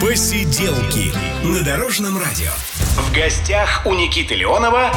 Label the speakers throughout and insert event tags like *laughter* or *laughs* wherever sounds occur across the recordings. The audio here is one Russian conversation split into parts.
Speaker 1: Посиделки на Дорожном радио. В гостях у Никиты Леонова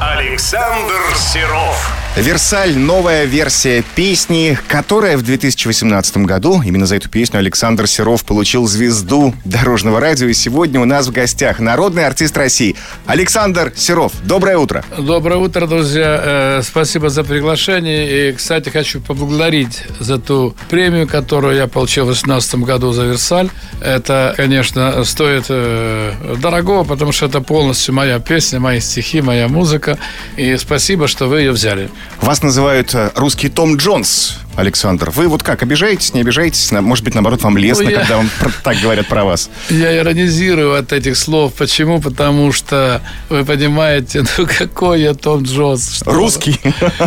Speaker 1: Александр Серов.
Speaker 2: Версаль – новая версия песни, которая в 2018 году, именно за эту песню Александр Серов получил звезду дорожного радио. И сегодня у нас в гостях народный артист России Александр Серов. Доброе утро.
Speaker 3: Доброе утро, друзья. Э, спасибо за приглашение. И, кстати, хочу поблагодарить за ту премию, которую я получил в 2018 году за Версаль. Это, конечно, стоит э, дорого, потому что это полностью моя песня, мои стихи, моя музыка. И спасибо, что вы ее взяли.
Speaker 2: Вас называют э, русский Том Джонс. Александр, вы вот как, обижаетесь, не обижаетесь? Может быть, наоборот, вам лестно, я... когда вам так говорят про вас?
Speaker 3: Я иронизирую от этих слов. Почему? Потому что, вы понимаете, *laughs* ну какой я Том Джонс?
Speaker 2: Что... Русский?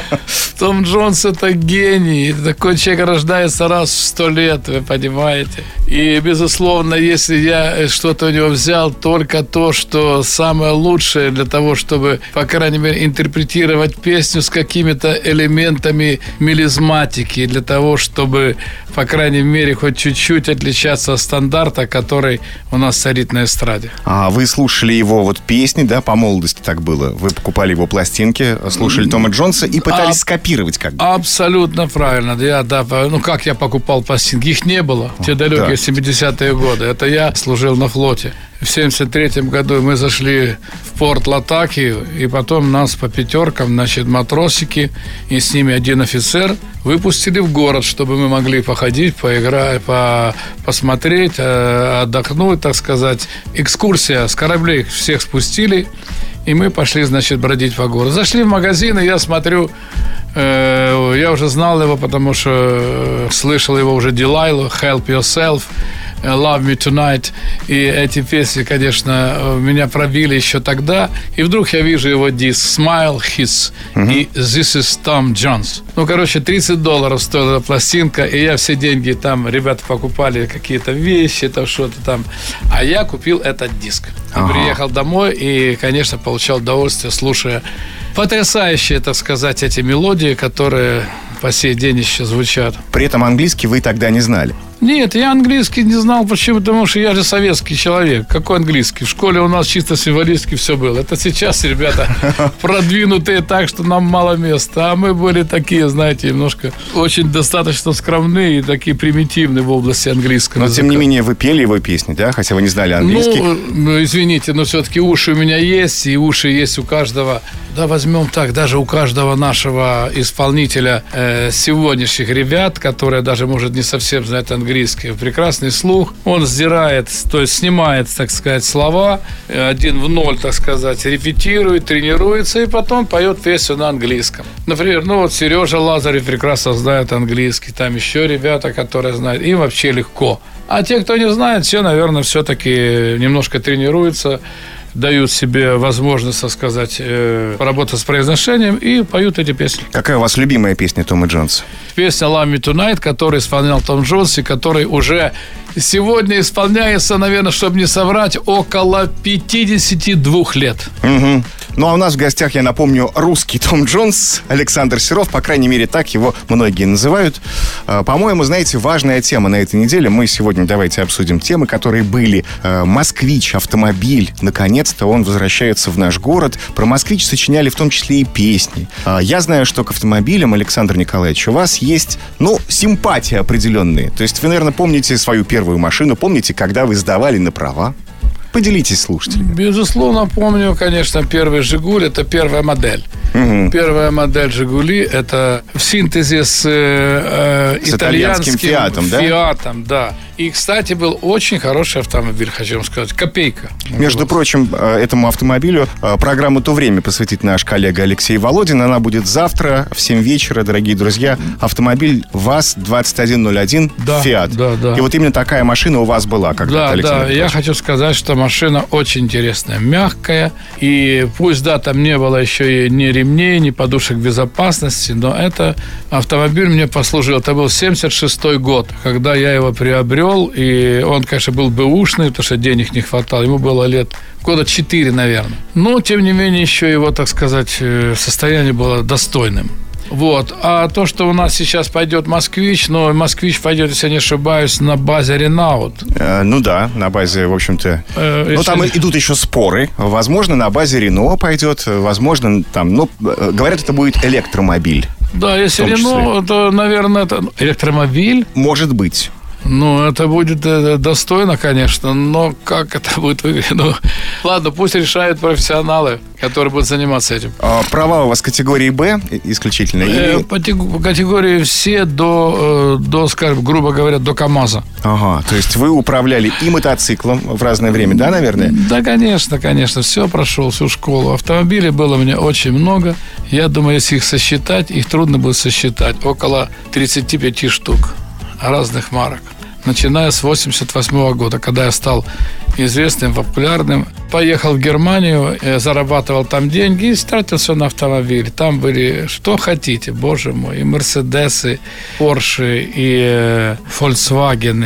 Speaker 2: *laughs*
Speaker 3: Том Джонс это гений. Такой человек рождается раз в сто лет, вы понимаете. И, безусловно, если я что-то у него взял, только то, что самое лучшее для того, чтобы, по крайней мере, интерпретировать песню с какими-то элементами мелизматики, и для того, чтобы, по крайней мере, хоть чуть-чуть отличаться от стандарта, который у нас царит на эстраде.
Speaker 2: А вы слушали его вот песни, да, по молодости так было? Вы покупали его пластинки, слушали Тома Джонса и пытались а, скопировать как бы?
Speaker 3: Абсолютно правильно. Я, да, ну как я покупал пластинки? Их не было в те далекие да. 70-е годы. Это я служил на флоте в 73 году мы зашли в порт Латакию, и потом нас по пятеркам, значит, матросики, и с ними один офицер, выпустили в город, чтобы мы могли походить, поиграть, по, посмотреть, э, отдохнуть, так сказать. Экскурсия с кораблей всех спустили, и мы пошли, значит, бродить по городу. Зашли в магазин, и я смотрю, э, я уже знал его, потому что э, слышал его уже Дилайло, Help Yourself – Love Me Tonight. И эти песни, конечно, меня пробили еще тогда. И вдруг я вижу его диск Smile Hits uh-huh. и This is Tom Jones. Ну, короче, 30 долларов стоила пластинка, и я все деньги там, ребята покупали какие-то вещи, там что-то там. А я купил этот диск. Ага. Приехал домой и, конечно, получал удовольствие, слушая потрясающие, так сказать, эти мелодии, которые по сей день еще звучат.
Speaker 2: При этом английский вы тогда не знали?
Speaker 3: Нет, я английский не знал. Почему? Потому что я же советский человек. Какой английский? В школе у нас чисто символистски все было. Это сейчас, ребята, *laughs* продвинутые так, что нам мало места. А мы были такие, знаете, немножко очень достаточно скромные и такие примитивные в области английского
Speaker 2: Но, языка. тем не менее, вы пели его песни, да? Хотя вы не знали английский.
Speaker 3: Ну, ну извините, но все-таки уши у меня есть, и уши есть у каждого. Да, возьмем так, даже у каждого нашего исполнителя э, сегодняшних ребят, которые даже, может, не совсем знают английский, английский, прекрасный слух. Он сдирает, то есть снимает, так сказать, слова, один в ноль, так сказать, репетирует, тренируется и потом поет песню на английском. Например, ну вот Сережа Лазарев прекрасно знает английский, там еще ребята, которые знают, им вообще легко. А те, кто не знает, все, наверное, все-таки немножко тренируются, дают себе возможность, так сказать, э, поработать с произношением и поют эти песни.
Speaker 2: Какая у вас любимая песня Тома Джонса?
Speaker 3: Песня «Love Me Tonight», которую исполнял Том Джонс, и который уже сегодня исполняется, наверное, чтобы не соврать, около 52 лет.
Speaker 2: Угу. Ну а у нас в гостях, я напомню, русский Том Джонс, Александр Серов, по крайней мере, так его многие называют. А, по-моему, знаете, важная тема на этой неделе. Мы сегодня давайте обсудим темы, которые были. А, Москвич, автомобиль, наконец-то он возвращается в наш город. Про Москвич сочиняли в том числе и песни. А, я знаю, что к автомобилям, Александр Николаевич, у вас есть, ну, симпатии определенные. То есть вы, наверное, помните свою первую машину, помните, когда вы сдавали на права? Поделитесь слушателями.
Speaker 3: Безусловно, помню, конечно, первый «Жигуль» – это первая модель. Угу. Первая модель «Жигули» – это в синтезе с, э,
Speaker 2: с итальянским «Фиатом», да?
Speaker 3: «Фиатом», да. И, кстати, был очень хороший автомобиль, хочу вам сказать. Копейка.
Speaker 2: Между вот. прочим, э, этому автомобилю э, программу «То время» посвятит наш коллега Алексей Володин. Она будет завтра в 7 вечера, дорогие друзья. Автомобиль ВАЗ-2101
Speaker 3: да,
Speaker 2: «Фиат».
Speaker 3: Да, да.
Speaker 2: И вот именно такая машина у вас была когда-то,
Speaker 3: Да,
Speaker 2: Алексей
Speaker 3: да. Я хочу сказать, что машина очень интересная, мягкая. И пусть, да, там не было еще и ни ремней, ни подушек безопасности, но это автомобиль мне послужил. Это был 76 год, когда я его приобрел приобрел, и он, конечно, был бэушный, потому что денег не хватало. Ему было лет года 4, наверное. Но, тем не менее, еще его, так сказать, э, состояние было достойным. Вот. А то, что у нас сейчас пойдет «Москвич», но «Москвич» пойдет, если я не ошибаюсь, на базе «Ренаут».
Speaker 2: Э, ну да, на базе, в общем-то. Э, ну там идут еще споры. Возможно, на базе «Рено» пойдет, возможно, там, ну, э, говорят, это будет электромобиль.
Speaker 3: Да, если Рено, то, наверное, это электромобиль.
Speaker 2: Может быть.
Speaker 3: Ну, это будет э, достойно, конечно, но как это будет выглядеть? Ну, ладно, пусть решают профессионалы, которые будут заниматься этим.
Speaker 2: А права у вас категории Б исключительно? Э,
Speaker 3: по, по категории все до, э, до, скажем, грубо говоря, до КАМАЗа.
Speaker 2: Ага, то есть вы управляли и мотоциклом в разное время, да, наверное?
Speaker 3: Да, конечно, конечно, все прошел, всю школу. Автомобилей было у меня очень много. Я думаю, если их сосчитать, их трудно будет сосчитать. Около 35 штук разных марок начиная с 88 года, когда я стал известным, популярным. Поехал в Германию, э, зарабатывал там деньги и тратил все на автомобиль. Там были что хотите, боже мой, и Мерседесы, Порши, и э, Volkswagen,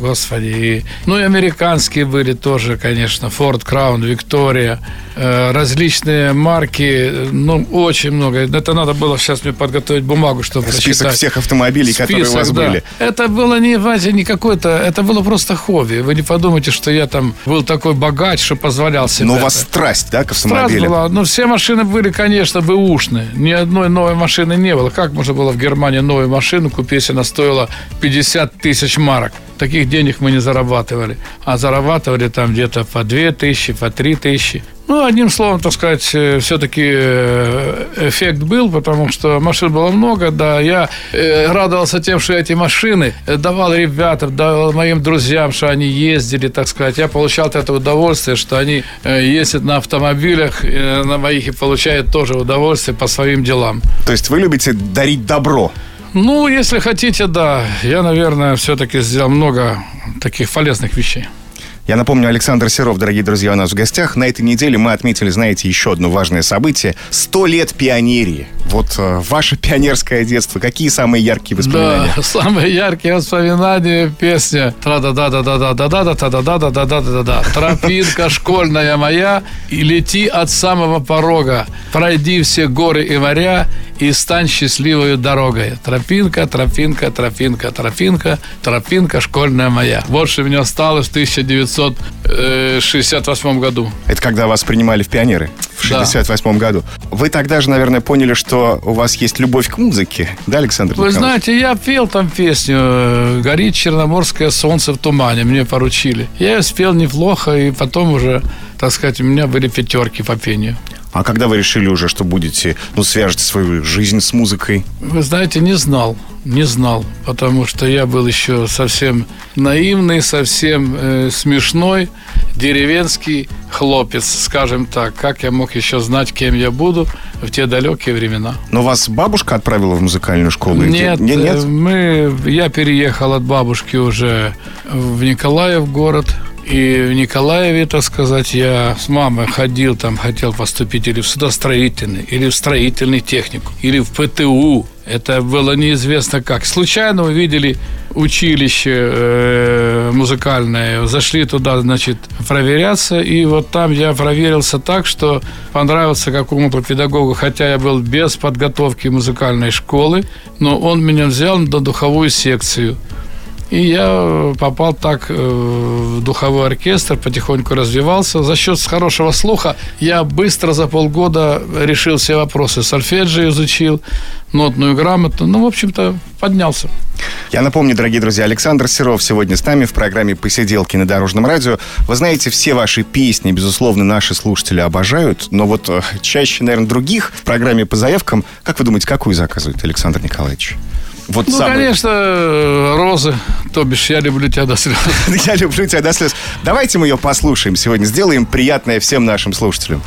Speaker 3: господи. И, ну и американские были тоже, конечно, Ford Crown, Victoria, э, различные марки, ну, очень много. Это надо было сейчас мне подготовить бумагу, чтобы
Speaker 2: Список посчитать. всех автомобилей, Список, которые у вас да. были.
Speaker 3: Это было не, знаете, не какое-то, это было просто хобби. Вы не подумайте, что я там был такой богач, что позволял себе.
Speaker 2: Но у вас страсть, да, к автомобилям? Страсть была.
Speaker 3: Ну, все машины были, конечно, бэушные. Ни одной новой машины не было. Как можно было в Германии новую машину купить, если она стоила 50 тысяч марок? Таких денег мы не зарабатывали. А зарабатывали там где-то по 2 тысячи, по 3 тысячи. Ну, одним словом, так сказать, э, все-таки э, эффект был, потому что машин было много, да. Я э, радовался тем, что эти машины давал ребятам, давал моим друзьям, что они ездили, так сказать. Я получал этого удовольствие, что они ездят на автомобилях, на моих и получают тоже удовольствие по своим делам.
Speaker 2: То есть вы любите дарить добро?
Speaker 3: Ну, если хотите, да. Я, наверное, все-таки сделал много таких полезных вещей.
Speaker 2: Я напомню, Александр Серов, дорогие друзья, у нас в гостях. На этой неделе мы отметили, знаете, еще одно важное событие. Сто лет пионерии. Вот э, ваше пионерское детство. Какие самые яркие воспоминания?
Speaker 3: Да, *laughs* самые яркие воспоминания песня тра да да да да да да да да да да да да да да да Тропинка школьная моя и лети от самого порога. Пройди все горы и моря и стань счастливой дорогой. Тропинка, тропинка, тропинка, тропинка, тропинка школьная моя. Вот что меня осталось в 1968 году.
Speaker 2: Это когда вас принимали в пионеры? В 68 да. году. Вы тогда же, наверное, поняли, что у вас есть любовь к музыке, да, Александр
Speaker 3: Вы Николаевич? знаете, я пел там песню «Горит черноморское солнце в тумане», мне поручили. Я ее спел неплохо, и потом уже, так сказать, у меня были пятерки по пению.
Speaker 2: А когда вы решили уже, что будете, ну, свяжете свою жизнь с музыкой?
Speaker 3: Вы знаете, не знал. Не знал, потому что я был еще совсем наивный, совсем э, смешной, деревенский хлопец, скажем так. Как я мог еще знать, кем я буду в те далекие времена?
Speaker 2: Но вас бабушка отправила в музыкальную школу?
Speaker 3: Нет, нет, нет? Э, мы, я переехал от бабушки уже в Николаев город, и в Николаеве, так сказать, я с мамой ходил, там хотел поступить или в судостроительный, или в строительный технику, или в ПТУ. Это было неизвестно как. Случайно увидели училище э, музыкальное, зашли туда, значит, проверяться, и вот там я проверился так, что понравился какому-то педагогу, хотя я был без подготовки музыкальной школы, но он меня взял на духовую секцию. И я попал так э, в духовой оркестр, потихоньку развивался. За счет хорошего слуха я быстро за полгода решил все вопросы. Сольфеджио изучил, нотную грамоту. Ну, в общем-то, поднялся.
Speaker 2: Я напомню, дорогие друзья, Александр Серов сегодня с нами в программе «Посиделки на дорожном радио». Вы знаете, все ваши песни, безусловно, наши слушатели обожают, но вот э, чаще, наверное, других в программе по заявкам, как вы думаете, какую заказывает Александр Николаевич?
Speaker 3: Вот ну, самый... конечно, розы. То бишь, я люблю тебя до слез. *laughs*
Speaker 2: я люблю тебя до слез. Давайте мы ее послушаем сегодня. Сделаем приятное всем нашим слушателям.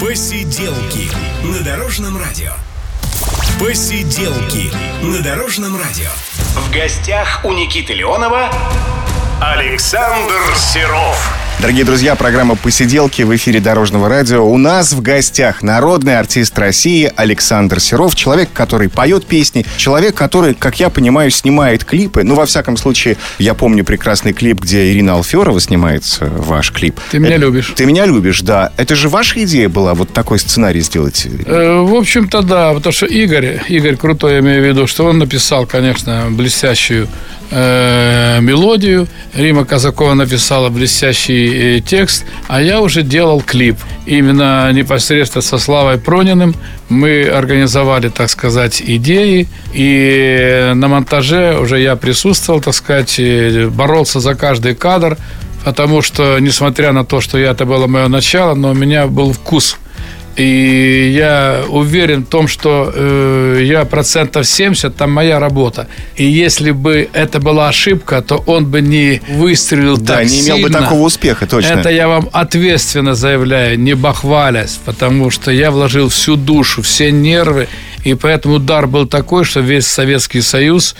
Speaker 1: Посиделки на Дорожном радио. Посиделки на Дорожном радио. В гостях у Никиты Леонова Александр Серов.
Speaker 2: Дорогие друзья, программа «Посиделки» в эфире Дорожного радио. У нас в гостях народный артист России Александр Серов. Человек, который поет песни. Человек, который, как я понимаю, снимает клипы. Ну, во всяком случае, я помню прекрасный клип, где Ирина Алферова снимается, ваш клип.
Speaker 3: Ты меня Это, любишь.
Speaker 2: Ты меня любишь, да. Это же ваша идея была, вот такой сценарий сделать?
Speaker 3: Э, в общем-то, да. Потому что Игорь, Игорь Крутой, я имею в виду, что он написал, конечно, блестящую э, мелодию. Рима Казакова написала блестящий э, текст, а я уже делал клип. Именно непосредственно со Славой Прониным мы организовали, так сказать, идеи, и на монтаже уже я присутствовал, так сказать, боролся за каждый кадр, потому что, несмотря на то, что я, это было мое начало, но у меня был вкус – и я уверен в том, что э, я процентов 70, там моя работа. И если бы это была ошибка, то он бы не выстрелил да, так
Speaker 2: не имел
Speaker 3: сильно.
Speaker 2: бы такого успеха, точно.
Speaker 3: Это я вам ответственно заявляю, не бахвалясь, потому что я вложил всю душу, все нервы, и поэтому удар был такой, что весь Советский Союз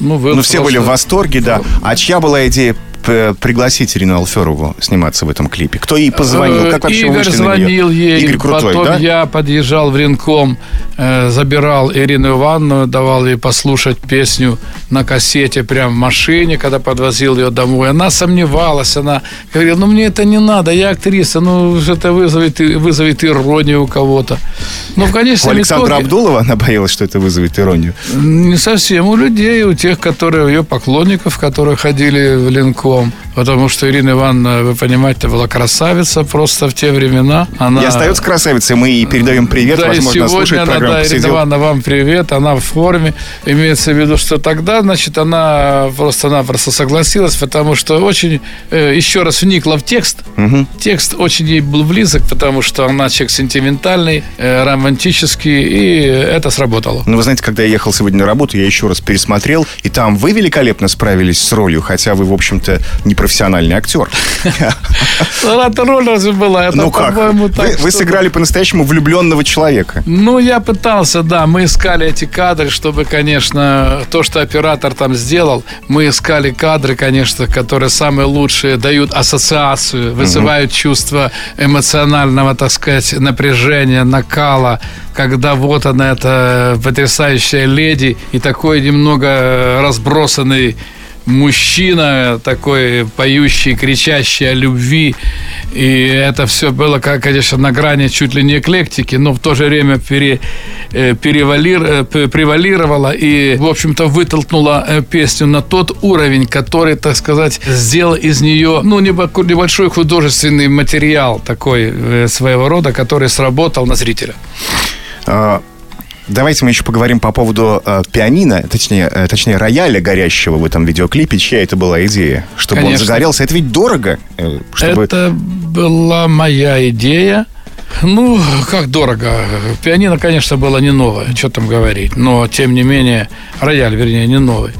Speaker 2: ну, ну все были в восторге, да. А чья была идея пригласить Ирину Алферову сниматься в этом клипе? Кто ей позвонил? Как
Speaker 3: вообще Игорь звонил ей.
Speaker 2: Игорь Крутой,
Speaker 3: потом
Speaker 2: да?
Speaker 3: я подъезжал в Ренком, э, забирал Ирину Ивановну, давал ей послушать песню на кассете прямо в машине, когда подвозил ее домой. Она сомневалась, она говорила, ну мне это не надо, я актриса, ну это вызовет, вызовет иронию у кого-то.
Speaker 2: Ну, в конечном У Александра итоге... Абдулова она боялась, что это вызовет иронию?
Speaker 3: Не совсем. У людей, у тех, которые, у ее поклонников, которые ходили в Ленком, luego потому что Ирина Ивановна, вы понимаете, была красавица просто в те времена.
Speaker 2: Она... И остается красавицей, мы ей передаем привет,
Speaker 3: да,
Speaker 2: возможно,
Speaker 3: и сегодня она, да, Ирина Ивановна, вам привет, она в форме. Имеется в виду, что тогда, значит, она просто-напросто согласилась, потому что очень э, еще раз вникла в текст. Угу. Текст очень ей был близок, потому что она человек сентиментальный, э, романтический, и это сработало.
Speaker 2: Ну, вы знаете, когда я ехал сегодня на работу, я еще раз пересмотрел, и там вы великолепно справились с ролью, хотя вы, в общем-то, непрофессиональный актер.
Speaker 3: Ну, роль разве была?
Speaker 2: Ну как? Вы сыграли по-настоящему влюбленного человека.
Speaker 3: Ну, я пытался, да. Мы искали эти кадры, чтобы, конечно, то, что оператор там сделал, мы искали кадры, конечно, которые самые лучшие, дают ассоциацию, вызывают чувство эмоционального, так сказать, напряжения, накала, когда вот она, эта потрясающая леди и такой немного разбросанный мужчина такой поющий, кричащий о любви. И это все было, конечно, на грани чуть ли не эклектики, но в то же время пере, э, перевалир, э, превалировало и, в общем-то, вытолкнуло э, песню на тот уровень, который, так сказать, сделал из нее, ну, небольшой художественный материал такой своего рода, который сработал на зрителя.
Speaker 2: Давайте мы еще поговорим по поводу э, пианино, точнее, э, точнее рояля горящего в этом видеоклипе. Чья это была идея? Чтобы Конечно. он загорелся. Это ведь дорого.
Speaker 3: Э, чтобы... Это была моя идея. Ну, как дорого. Пианино, конечно, было не новое, что там говорить. Но, тем не менее, рояль, вернее, не новый.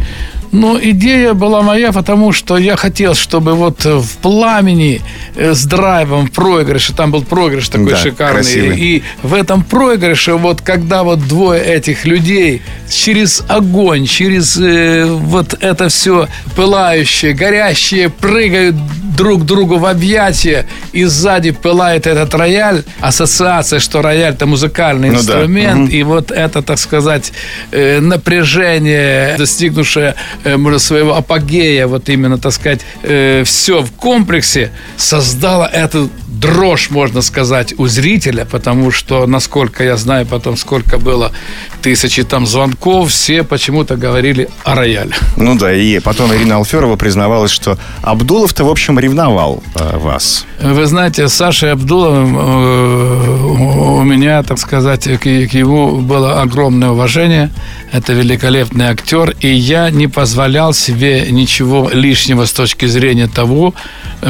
Speaker 3: Но идея была моя, потому что я хотел, чтобы вот в пламени э, с драйвом в проигрыше, там был проигрыш такой да, шикарный, красивый. и в этом проигрыше, вот когда вот двое этих людей через огонь, через э, вот это все пылающее, горящее, прыгают друг другу в объятия, и сзади пылает этот рояль, ассоциация, что рояль это музыкальный ну инструмент, да. и вот это, так сказать, э, напряжение, достигнувшее э, своего апогея, вот именно, так сказать, э, все в комплексе создало эту дрожь, можно сказать, у зрителя, потому что, насколько я знаю потом, сколько было тысячи там звонков, все почему-то говорили о рояле.
Speaker 2: Ну да, и потом Ирина Алферова признавалась, что Абдулов-то, в общем, ревновал э, вас.
Speaker 3: Вы знаете, с Сашей Абдуловым э, у меня, так сказать, к, к ему было огромное уважение. Это великолепный актер, и я не позволял себе ничего лишнего с точки зрения того,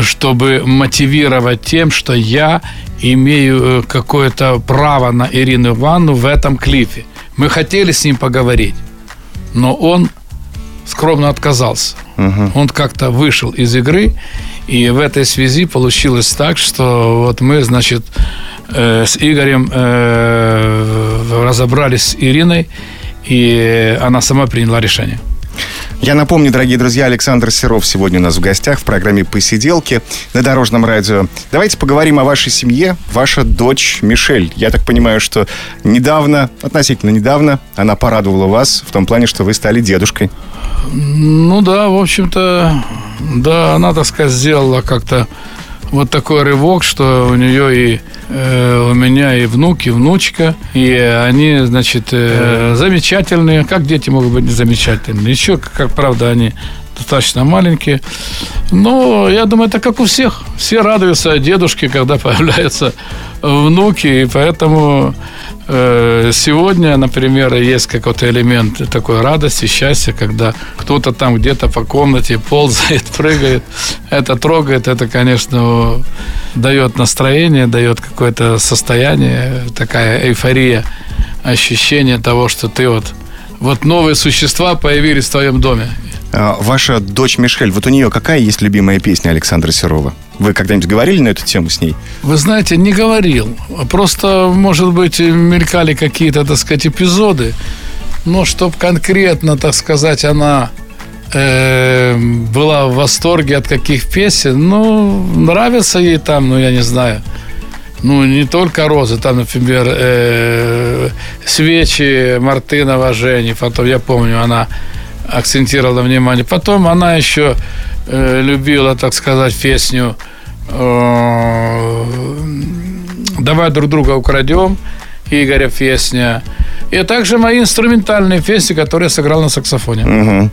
Speaker 3: чтобы мотивировать тем, что я имею э, какое-то право на Ирину Ивановну в этом клипе. Мы хотели с ним поговорить, но он скромно отказался. Угу. Он как-то вышел из игры, и в этой связи получилось так, что вот мы, значит, э, с Игорем э, разобрались с Ириной, и она сама приняла решение.
Speaker 2: Я напомню, дорогие друзья, Александр Серов сегодня у нас в гостях в программе «Посиделки» на Дорожном радио. Давайте поговорим о вашей семье. Ваша дочь Мишель. Я так понимаю, что недавно, относительно недавно, она порадовала вас в том плане, что вы стали дедушкой.
Speaker 3: Ну да, в общем-то, да, она, так сказать, сделала как-то вот такой рывок, что у нее и э, у меня и внук, и внучка, и они, значит, э, замечательные. Как дети могут быть замечательные? Еще, как правда, они достаточно маленькие. Но я думаю, это как у всех. Все радуются дедушке, когда *laughs* появляются внуки, и поэтому сегодня, например, есть какой-то элемент такой радости, счастья, когда кто-то там где-то по комнате ползает, *laughs* прыгает. Это трогает, это, конечно, дает настроение, дает какое-то состояние, такая эйфория, ощущение того, что ты вот вот новые существа появились в твоем доме.
Speaker 2: А, ваша дочь Мишель, вот у нее какая есть любимая песня Александра Серова? Вы когда-нибудь говорили на эту тему с ней?
Speaker 3: Вы знаете, не говорил. Просто, может быть, мелькали какие-то, так сказать, эпизоды. Но чтобы конкретно, так сказать, она э, была в восторге от каких песен, ну, нравится ей там, ну, я не знаю. Ну, не только розы, там, например, э, свечи Мартынова Жени, потом, я помню, она акцентировала внимание. Потом она еще э, любила, так сказать, песню э, «Давай друг друга украдем», Игоря песня. И также мои инструментальные песни, которые я сыграл на саксофоне.
Speaker 2: Угу.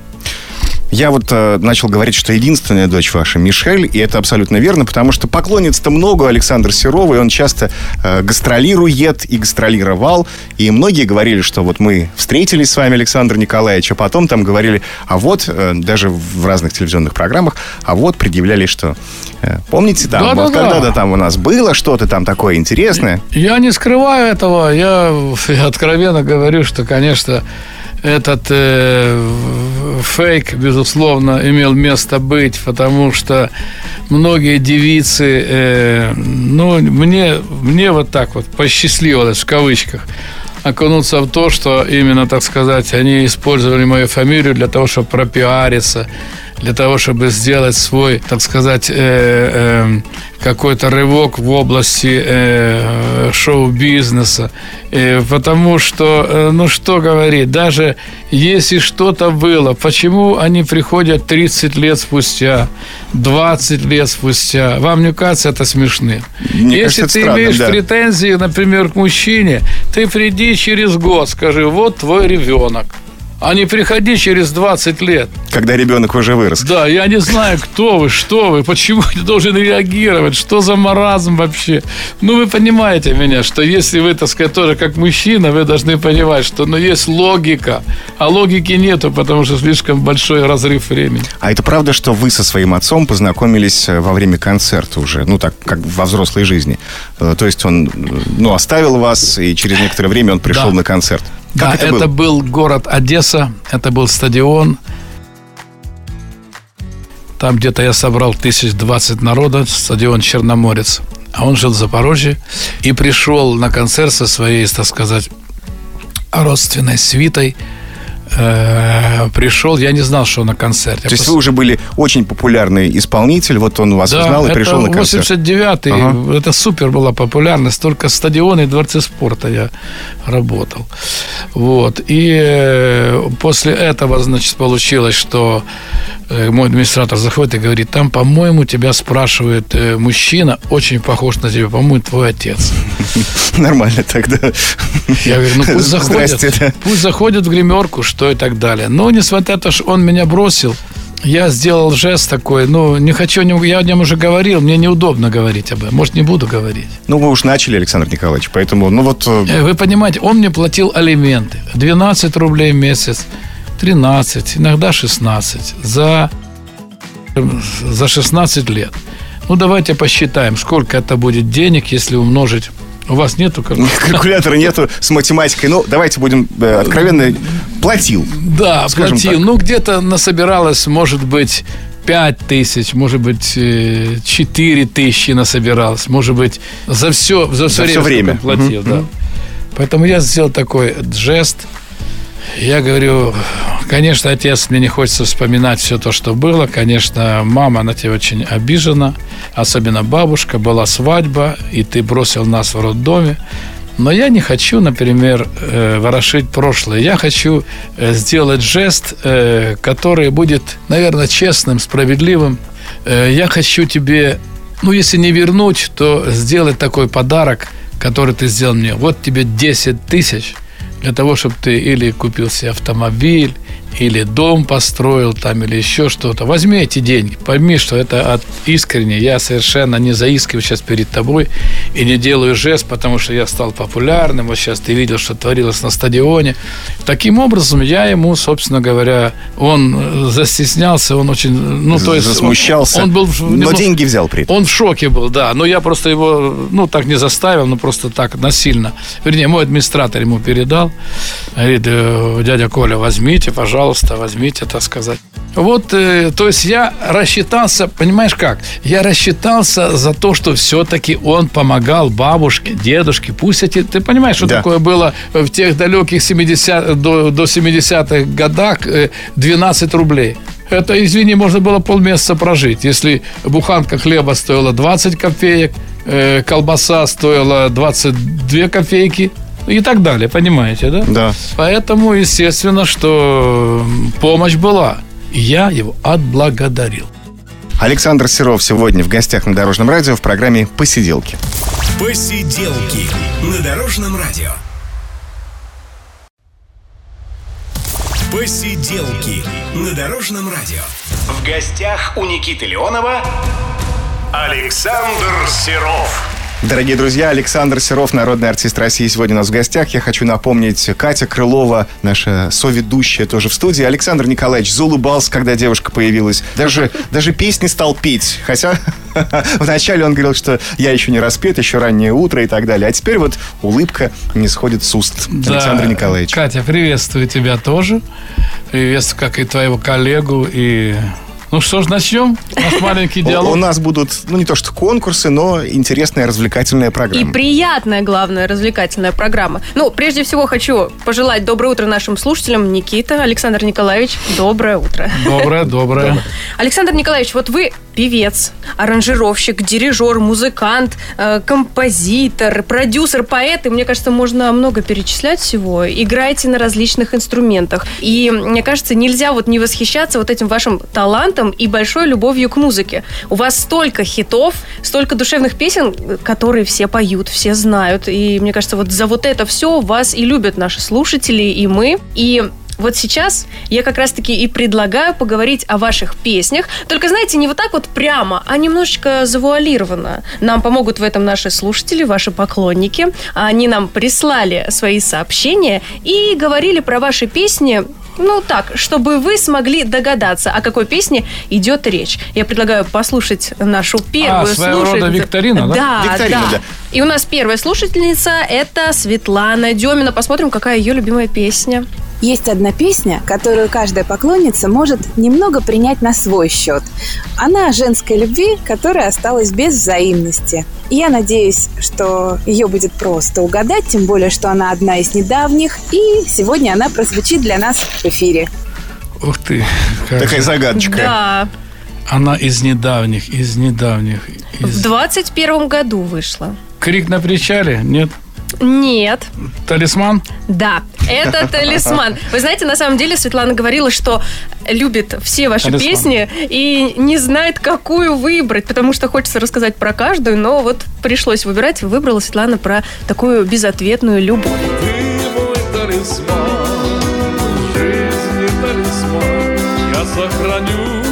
Speaker 2: Я вот э, начал говорить, что единственная дочь ваша Мишель, и это абсолютно верно, потому что поклонниц-то много Александр Серова, и он часто э, гастролирует и гастролировал, и многие говорили, что вот мы встретились с вами, Александр Николаевич, а потом там говорили, а вот, э, даже в разных телевизионных программах, а вот предъявляли, что э, помните там, да, вот да, когда-то да. там у нас было что-то там такое интересное?
Speaker 3: Я не скрываю этого, я, я откровенно говорю, что, конечно, этот э, фейк, безусловно, имел место быть, потому что многие девицы, э, ну, мне, мне вот так вот посчастливилось, в кавычках, окунуться в то, что именно, так сказать, они использовали мою фамилию для того, чтобы пропиариться, для того, чтобы сделать свой, так сказать, э, э, какой-то рывок в области э, шоу-бизнеса. Э, потому что, э, ну что говорить, даже если что-то было, почему они приходят 30 лет спустя, 20 лет спустя? Вам не кажется это смешным? Мне если кажется, ты странно, имеешь да. претензии, например, к мужчине, ты приди через год, скажи, вот твой ребенок а не приходи через 20 лет.
Speaker 2: Когда ребенок уже вырос.
Speaker 3: Да, я не знаю, кто вы, что вы, почему ты должен реагировать, что за маразм вообще. Ну, вы понимаете меня, что если вы, так сказать, тоже как мужчина, вы должны понимать, что ну, есть логика, а логики нету, потому что слишком большой разрыв времени.
Speaker 2: А это правда, что вы со своим отцом познакомились э, во время концерта уже, ну, так, как во взрослой жизни? Э, то есть он, ну, оставил вас, и через некоторое время он пришел да. на концерт?
Speaker 3: Как да, это, это был город Одесса, это был стадион. Там где-то я собрал тысяч двадцать народа, стадион Черноморец. А он жил в Запорожье и пришел на концерт со своей, так сказать, родственной свитой – э, пришел, я не знал, что на концерте.
Speaker 2: То есть вы уже были очень популярный исполнитель, вот он вас да, узнал и пришел на концерт.
Speaker 3: 89-й, ага. это супер была популярность, только стадионы и дворцы спорта я работал. Вот. И э, после этого, значит, получилось, что Э, мой администратор заходит и говорит, там, по-моему, тебя спрашивает мужчина, очень похож на тебя, по-моему, твой отец. *laughs*
Speaker 2: Нормально тогда.
Speaker 3: Я говорю, ну пусть *laughs* заходят, пусть заходят в гримерку, что и так далее. Но, несмотря на то, что он меня бросил, я сделал жест такой, ну, не хочу, я о нем уже говорил, мне неудобно говорить об этом, может, не буду говорить.
Speaker 2: Ну, вы уж начали, Александр Николаевич, поэтому, ну вот...
Speaker 3: Э, вы понимаете, он мне платил алименты, 12 рублей в месяц. 13, иногда 16 за, за 16 лет. Ну, давайте посчитаем, сколько это будет денег, если умножить у вас нету
Speaker 2: калькулятора? *laughs* Калькулятора нету с математикой. Ну, давайте будем э, откровенно. Платил.
Speaker 3: Да, платил. Так. Ну, где-то насобиралось, может быть, 5 тысяч, может быть, 4 тысячи насобиралось. Может быть, за все, за все за время, все время. платил. Угу. Да. Поэтому я сделал такой жест – я говорю, Конечно, отец, мне не хочется вспоминать все то, что было. Конечно, мама на тебя очень обижена, особенно бабушка. Была свадьба, и ты бросил нас в роддоме. Но я не хочу, например, э, ворошить прошлое. Я хочу э, сделать жест, э, который будет, наверное, честным, справедливым. Я хочу тебе, ну, если не вернуть, то сделать такой подарок, который ты сделал мне. Вот тебе 10 тысяч для того, чтобы ты или купил себе автомобиль, или дом построил там, или еще что-то. Возьми эти деньги, пойми, что это от искренне. Я совершенно не заискиваю сейчас перед тобой и не делаю жест, потому что я стал популярным. Вот сейчас ты видел, что творилось на стадионе. Таким образом, я ему, собственно говоря, он застеснялся, он очень... Ну,
Speaker 2: то есть... Засмущался. Он, он был... Но ну, деньги взял при этом.
Speaker 3: Он в шоке был, да. Но я просто его, ну, так не заставил, ну, просто так насильно. Вернее, мой администратор ему передал. Говорит, «Э, дядя Коля, возьмите, пожалуйста, пожалуйста, возьмите, так сказать. Вот, э, то есть я рассчитался, понимаешь как? Я рассчитался за то, что все-таки он помогал бабушке, дедушке. Пусть эти, ты понимаешь, что да. такое было в тех далеких 70 до, до 70-х годах 12 э, рублей. Это, извини, можно было полмесяца прожить. Если буханка хлеба стоила 20 копеек, э, колбаса стоила 22 копейки, и так далее, понимаете, да?
Speaker 2: Да.
Speaker 3: Поэтому, естественно, что помощь была. И я его отблагодарил.
Speaker 2: Александр Серов сегодня в гостях на Дорожном радио в программе «Посиделки».
Speaker 1: «Посиделки» на Дорожном радио. «Посиделки» на Дорожном радио. В гостях у Никиты Леонова Александр Серов.
Speaker 2: Дорогие друзья, Александр Серов, народный артист России, сегодня у нас в гостях. Я хочу напомнить, Катя Крылова, наша соведущая, тоже в студии. Александр Николаевич заулыбался, когда девушка появилась. Даже, даже песни стал петь. Хотя *laughs* вначале он говорил, что я еще не распет, еще раннее утро и так далее. А теперь вот улыбка не сходит с уст да, Александра Николаевича.
Speaker 3: Катя, приветствую тебя тоже. Приветствую, как и твоего коллегу, и ну что ж, начнем наш маленький диалог.
Speaker 2: У нас будут, ну не то что конкурсы, но интересная развлекательная программа.
Speaker 4: И приятная, главная, развлекательная программа. Ну, прежде всего хочу пожелать доброе утро нашим слушателям. Никита, Александр Николаевич, доброе утро.
Speaker 3: Доброе, доброе.
Speaker 4: Александр Николаевич, вот вы певец, аранжировщик, дирижер, музыкант, э, композитор, продюсер, поэт. И мне кажется, можно много перечислять всего. Играете на различных инструментах. И мне кажется, нельзя вот не восхищаться вот этим вашим талантом и большой любовью к музыке. У вас столько хитов, столько душевных песен, которые все поют, все знают. И мне кажется, вот за вот это все вас и любят наши слушатели, и мы. И вот сейчас я как раз-таки и предлагаю поговорить о ваших песнях. Только, знаете, не вот так вот прямо, а немножечко завуалированно. Нам помогут в этом наши слушатели, ваши поклонники. Они нам прислали свои сообщения и говорили про ваши песни ну так, чтобы вы смогли догадаться, о какой песне идет речь. Я предлагаю послушать нашу первую а,
Speaker 3: слушательницу. рода викторина, да?
Speaker 4: Да, викторина, да. да. И у нас первая слушательница – это Светлана Демина. Посмотрим, какая ее любимая песня.
Speaker 5: Есть одна песня, которую каждая поклонница может немного принять на свой счет. Она о женской любви, которая осталась без взаимности. И я надеюсь, что ее будет просто угадать, тем более, что она одна из недавних, и сегодня она прозвучит для нас в эфире.
Speaker 3: Ух ты.
Speaker 2: Как... Такая загадочка.
Speaker 4: Да.
Speaker 3: Она из недавних, из недавних.
Speaker 4: Из... В 21 году вышла.
Speaker 3: Крик на причале? Нет?
Speaker 4: Нет.
Speaker 3: Талисман?
Speaker 4: Да, это *laughs* талисман. Вы знаете, на самом деле Светлана говорила, что любит все ваши талисман. песни и не знает, какую выбрать, потому что хочется рассказать про каждую, но вот пришлось выбирать. Выбрала Светлана про такую безответную любовь. Ты мой талисман, жизни талисман, я сохраню,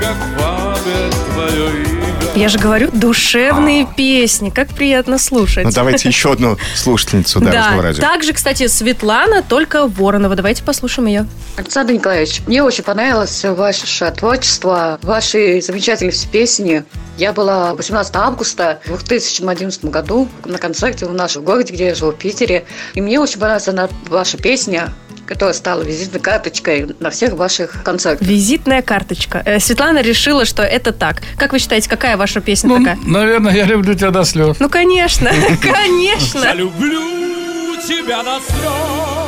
Speaker 4: как память твое имя. Я же говорю, душевные песни. Как приятно слушать.
Speaker 2: Ну, давайте еще одну слушательницу Дорожного
Speaker 4: да.
Speaker 2: радио.
Speaker 4: Также, кстати, Светлана, только Воронова. Давайте послушаем ее.
Speaker 6: Александр Николаевич, мне очень понравилось ваше творчество, ваши замечательные все песни. Я была 18 августа в 2011 году на концерте в нашем городе, где я живу, в Питере. И мне очень понравилась ваша песня которая стала визитной карточкой на всех ваших концертах.
Speaker 4: Визитная карточка. Э, Светлана решила, что это так. Как вы считаете, какая ваша песня
Speaker 3: ну,
Speaker 4: такая?
Speaker 3: Наверное, я люблю тебя до слез.
Speaker 4: Ну, конечно, *laughs* конечно.
Speaker 7: Я люблю тебя до слез.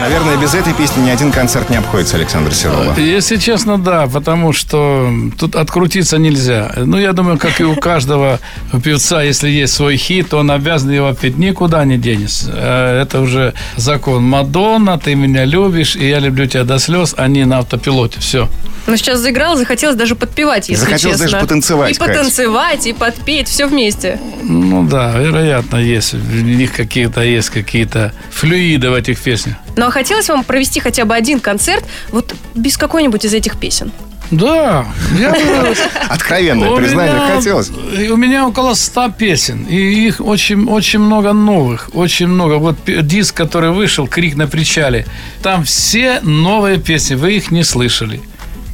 Speaker 2: Наверное, без этой песни ни один концерт не обходится Александра Серова.
Speaker 3: Если честно, да, потому что тут открутиться нельзя. Ну, я думаю, как и у каждого певца, если есть свой хит, он обязан его петь, никуда не денется. Э, это уже закон Мадонна, ты меня любишь, и я люблю тебя до слез, они на автопилоте, все.
Speaker 4: Ну, сейчас заиграл, захотелось даже подпевать, если
Speaker 2: захотелось
Speaker 4: честно.
Speaker 2: даже потанцевать,
Speaker 4: И потанцевать, и подпеть, все вместе.
Speaker 3: Ну да, вероятно, есть. В них какие-то есть какие-то флюиды в этих песнях.
Speaker 4: Ну, а хотелось вам провести хотя бы один концерт вот без какой-нибудь из этих песен?
Speaker 3: Да, я... *laughs*
Speaker 2: Откровенное
Speaker 3: У
Speaker 2: признание
Speaker 3: меня-
Speaker 2: хотелось.
Speaker 3: У меня около 100 песен, и их очень, очень много новых, очень много. Вот диск, который вышел, «Крик на причале», там все новые песни, вы их не слышали.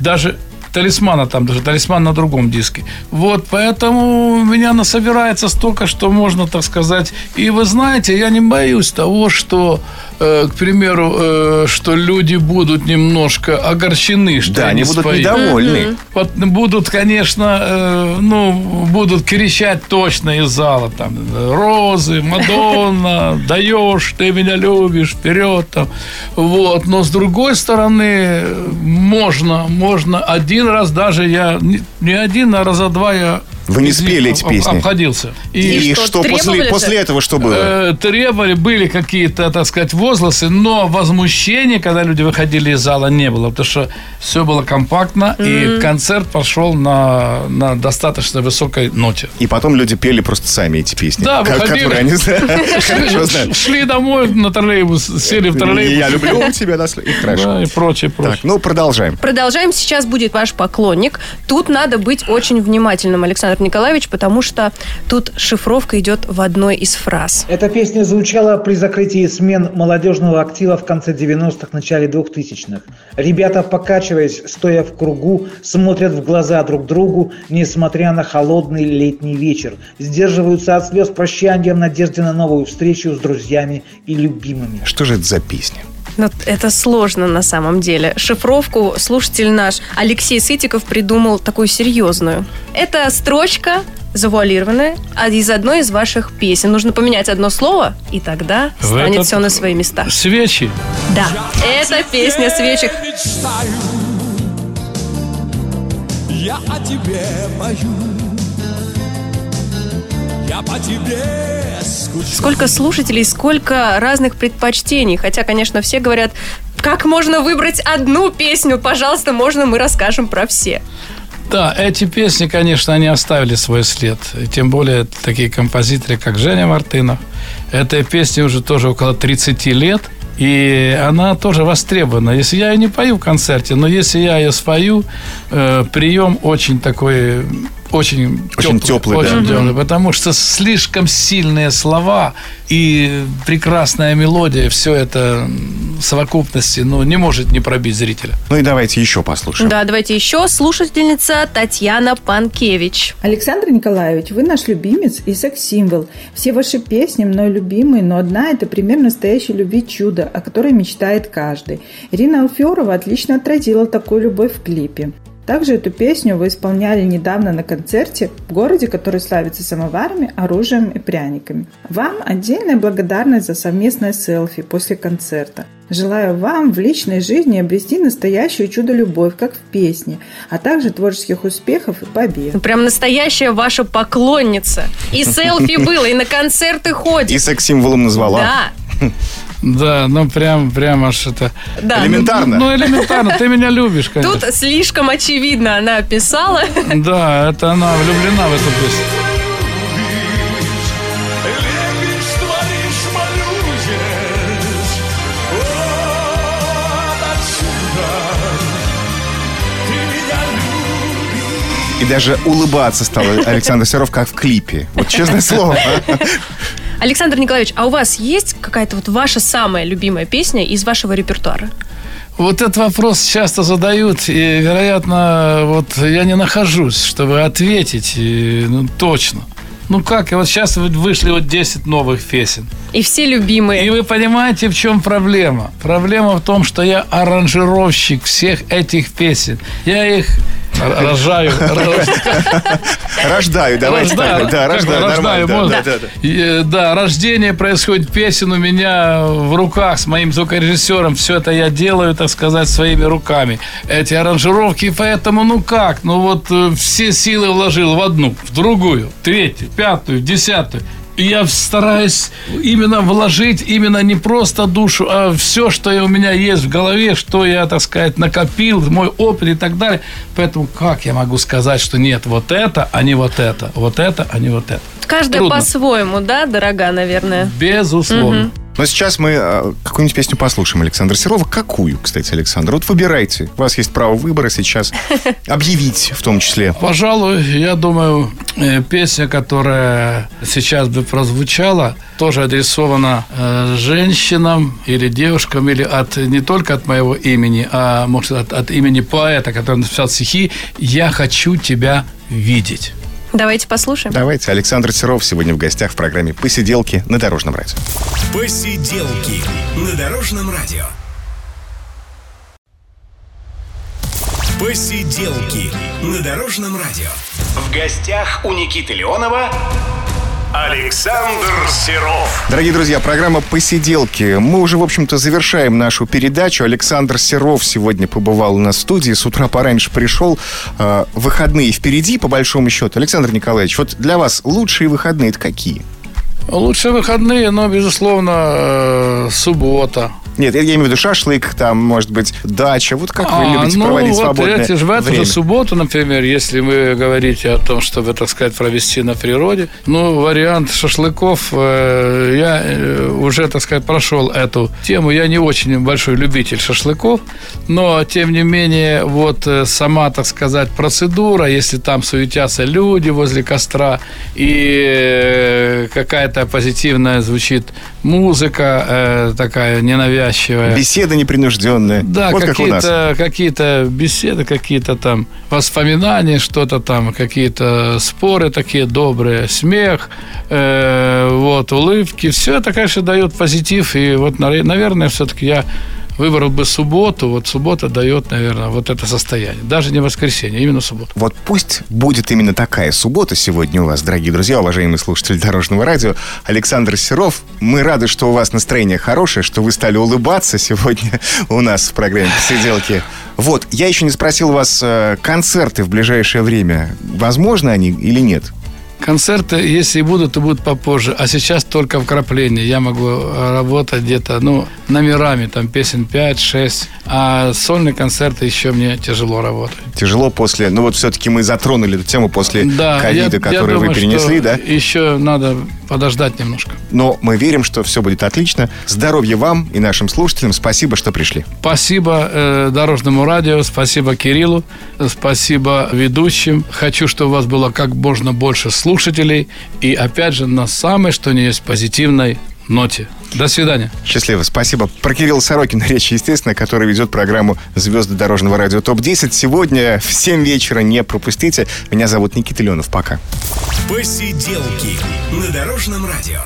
Speaker 3: Даже талисмана там, даже талисман на другом диске. Вот, поэтому у меня насобирается столько, что можно, так сказать. И вы знаете, я не боюсь того, что, к примеру, э, что люди будут немножко огорчены, что
Speaker 2: Да, они будут
Speaker 3: спою.
Speaker 2: недовольны.
Speaker 3: Вот будут, конечно, э, ну, будут кричать точно из зала. Там, Розы, Мадонна, *laughs* даешь, ты меня любишь, вперед. Там. Вот. Но с другой стороны, можно, можно один раз даже я, не, не один, а раза два я
Speaker 2: Вы не спели эти песни?
Speaker 3: Обходился.
Speaker 2: И,
Speaker 4: что,
Speaker 2: что, после, после этого что было?
Speaker 3: Э, требовали, были какие-то, так сказать, возгласы, но возмущения, когда люди выходили из зала, не было, потому что все было компактно, и концерт пошел на, на достаточно высокой ноте.
Speaker 2: И потом люди пели просто сами эти песни.
Speaker 3: Да, выходили.
Speaker 2: которые они. *laughs* *laughs*
Speaker 3: Шли домой на троллейбус, сели в троллейбус.
Speaker 2: Я люблю *laughs* тебя след- И хорошо.
Speaker 3: Да, и прочее,
Speaker 2: Так,
Speaker 3: прочее.
Speaker 2: ну продолжаем.
Speaker 4: Продолжаем. Сейчас будет ваш поклонник. Тут надо быть очень внимательным, Александр Николаевич, потому что тут шифровка идет в одной из фраз.
Speaker 7: Эта песня звучала при закрытии смен молодежного актива в конце 90-х, начале 2000-х. Ребята, покачиваясь, стоя в кругу, смотрят в глаза друг другу, несмотря на холодный летний вечер. Сдерживаются от слез прощания в надежде на новую встречу с друзьями и любимыми.
Speaker 2: Что же это за песня?
Speaker 4: Ну, это сложно на самом деле. Шифровку слушатель наш Алексей Сытиков придумал такую серьезную. Это строчка завуалированная а из одной из ваших песен. Нужно поменять одно слово, и тогда
Speaker 3: В
Speaker 4: станет все на свои места.
Speaker 3: Свечи.
Speaker 4: Да, это песня свечек.
Speaker 8: мечтаю, я о тебе пою, я по тебе.
Speaker 4: Сколько слушателей, сколько разных предпочтений. Хотя, конечно, все говорят, как можно выбрать одну песню? Пожалуйста, можно мы расскажем про все.
Speaker 3: Да, эти песни, конечно, они оставили свой след. И тем более такие композиторы, как Женя Мартынов. Этой песне уже тоже около 30 лет. И она тоже востребована. Если я ее не пою в концерте, но если я ее спою, э, прием очень такой, очень,
Speaker 2: Очень теплый,
Speaker 3: очень
Speaker 2: да.
Speaker 3: теплый, потому что слишком сильные слова и прекрасная мелодия, все это в совокупности, ну, не может не пробить зрителя.
Speaker 2: Ну и давайте еще послушаем.
Speaker 4: Да, давайте еще. Слушательница Татьяна Панкевич.
Speaker 9: Александр Николаевич, вы наш любимец и секс-символ. Все ваши песни мной любимые, но одна – это пример настоящей любви чуда, о которой мечтает каждый. Ирина Алферова отлично отразила такую любовь в клипе. Также эту песню вы исполняли недавно на концерте в городе, который славится самоварами, оружием и пряниками. Вам отдельная благодарность за совместное селфи после концерта. Желаю вам в личной жизни обрести настоящую чудо-любовь, как в песне, а также творческих успехов и побед.
Speaker 4: Ну, Прям настоящая ваша поклонница. И селфи *laughs* было, и на концерты
Speaker 2: И
Speaker 4: ходит.
Speaker 2: секс-символом назвала.
Speaker 4: Да, *laughs*
Speaker 3: Да, ну прям, прям аж это...
Speaker 4: да.
Speaker 2: Элементарно.
Speaker 3: Ну, элементарно, ты меня любишь, конечно.
Speaker 4: Тут слишком очевидно она писала.
Speaker 3: Да, это она влюблена в эту песню.
Speaker 2: И даже улыбаться стал Александр Серов, как в клипе. Вот честное слово.
Speaker 4: Александр Николаевич, а у вас есть какая-то вот ваша самая любимая песня из вашего репертуара?
Speaker 3: Вот этот вопрос часто задают, и, вероятно, вот я не нахожусь, чтобы ответить и, ну, точно. Ну как, и вот сейчас вышли вот 10 новых песен.
Speaker 4: И все любимые.
Speaker 3: И вы понимаете, в чем проблема? Проблема в том, что я аранжировщик всех этих песен. Я их Рожаю.
Speaker 2: Рождаю, давайте
Speaker 3: Рождаю.
Speaker 2: Да, рождаю,
Speaker 3: рождаю, можно.
Speaker 2: да,
Speaker 3: э, Да, рождение происходит песен у меня в руках с моим звукорежиссером. Все это я делаю, так сказать, своими руками. Эти аранжировки, поэтому, ну как? Ну вот э, все силы вложил в одну, в другую, третью, пятую, десятую. Я стараюсь именно вложить именно не просто душу, а все, что у меня есть в голове, что я, так сказать, накопил, мой опыт и так далее. Поэтому как я могу сказать, что нет, вот это, а не вот это, вот это, а не вот это? Трудно.
Speaker 4: по-своему, да, дорога, наверное?
Speaker 3: Безусловно.
Speaker 2: Но сейчас мы э, какую-нибудь песню послушаем Александра Серова. Какую, кстати, Александр? Вот выбирайте. У вас есть право выбора сейчас. *laughs* Объявить в том числе.
Speaker 3: Пожалуй, я думаю, э, песня, которая сейчас бы прозвучала, тоже адресована э, женщинам или девушкам, или от не только от моего имени, а может от, от имени поэта, который написал стихи «Я хочу тебя видеть».
Speaker 4: Давайте послушаем.
Speaker 2: Давайте. Александр Серов сегодня в гостях в программе «Посиделки» на Дорожном радио.
Speaker 1: Посиделки на Дорожном радио. Посиделки на Дорожном радио. В гостях у Никиты Леонова Александр Серов.
Speaker 2: Дорогие друзья, программа «Посиделки». Мы уже, в общем-то, завершаем нашу передачу. Александр Серов сегодня побывал у нас в студии. С утра пораньше пришел. Э, выходные впереди, по большому счету. Александр Николаевич, вот для вас лучшие выходные это какие?
Speaker 3: Лучшие выходные, но, безусловно, э, суббота.
Speaker 2: Нет, я имею в виду шашлык, там, может быть, дача. Вот как вы
Speaker 3: А,
Speaker 2: любите
Speaker 3: ну,
Speaker 2: проводить
Speaker 3: вот
Speaker 2: свободное
Speaker 3: эти в эту
Speaker 2: время?
Speaker 3: же субботу, например, если вы говорите о том, чтобы, так сказать, провести на природе, ну, вариант шашлыков, э, я э, уже, так сказать, прошел эту тему. Я не очень большой любитель шашлыков, но, тем не менее, вот э, сама, так сказать, процедура, если там суетятся люди возле костра, и э, какая-то позитивная звучит музыка, э, такая ненавязчивая,
Speaker 2: Беседа непринужденная.
Speaker 3: да,
Speaker 2: вот как
Speaker 3: какие-то, какие-то беседы, какие-то там воспоминания, что-то там, какие-то споры такие добрые, смех, э, вот, улыбки. Все это, конечно, дает позитив. И вот, на- наверное, все-таки я выбрал бы субботу. Вот суббота дает, наверное, вот это состояние. Даже не воскресенье, а именно суббота.
Speaker 2: Вот пусть будет именно такая суббота сегодня у вас, дорогие друзья, уважаемые слушатели Дорожного радио. Александр Серов, мы рады, что у вас настроение хорошее, что вы стали улыбаться сегодня *laughs* у нас в программе «Посиделки». Вот, я еще не спросил вас, э, концерты в ближайшее время, возможно они или нет?
Speaker 3: Концерты, если и будут, то будут попозже. А сейчас только вкрапление. Я могу э, работать где-то, ну, номерами, там, песен 5-6. А сольные концерты еще мне тяжело работать.
Speaker 2: Тяжело после, ну вот все-таки мы затронули эту тему после
Speaker 3: Да,
Speaker 2: ковида, который
Speaker 3: я
Speaker 2: вы перенесли, да?
Speaker 3: Еще надо подождать немножко.
Speaker 2: Но мы верим, что все будет отлично. Здоровья вам и нашим слушателям. Спасибо, что пришли.
Speaker 3: Спасибо э, Дорожному радио, спасибо Кириллу, спасибо ведущим. Хочу, чтобы у вас было как можно больше слушателей. И опять же, на самой, что не есть, позитивной ноте. До свидания.
Speaker 2: Счастливо, спасибо. Про Кирилла Сорокина речь, естественно, который ведет программу «Звезды дорожного радио ТОП-10». Сегодня в 7 вечера не пропустите. Меня зовут Никита Ленов. Пока.
Speaker 1: Посиделки на Дорожном радио.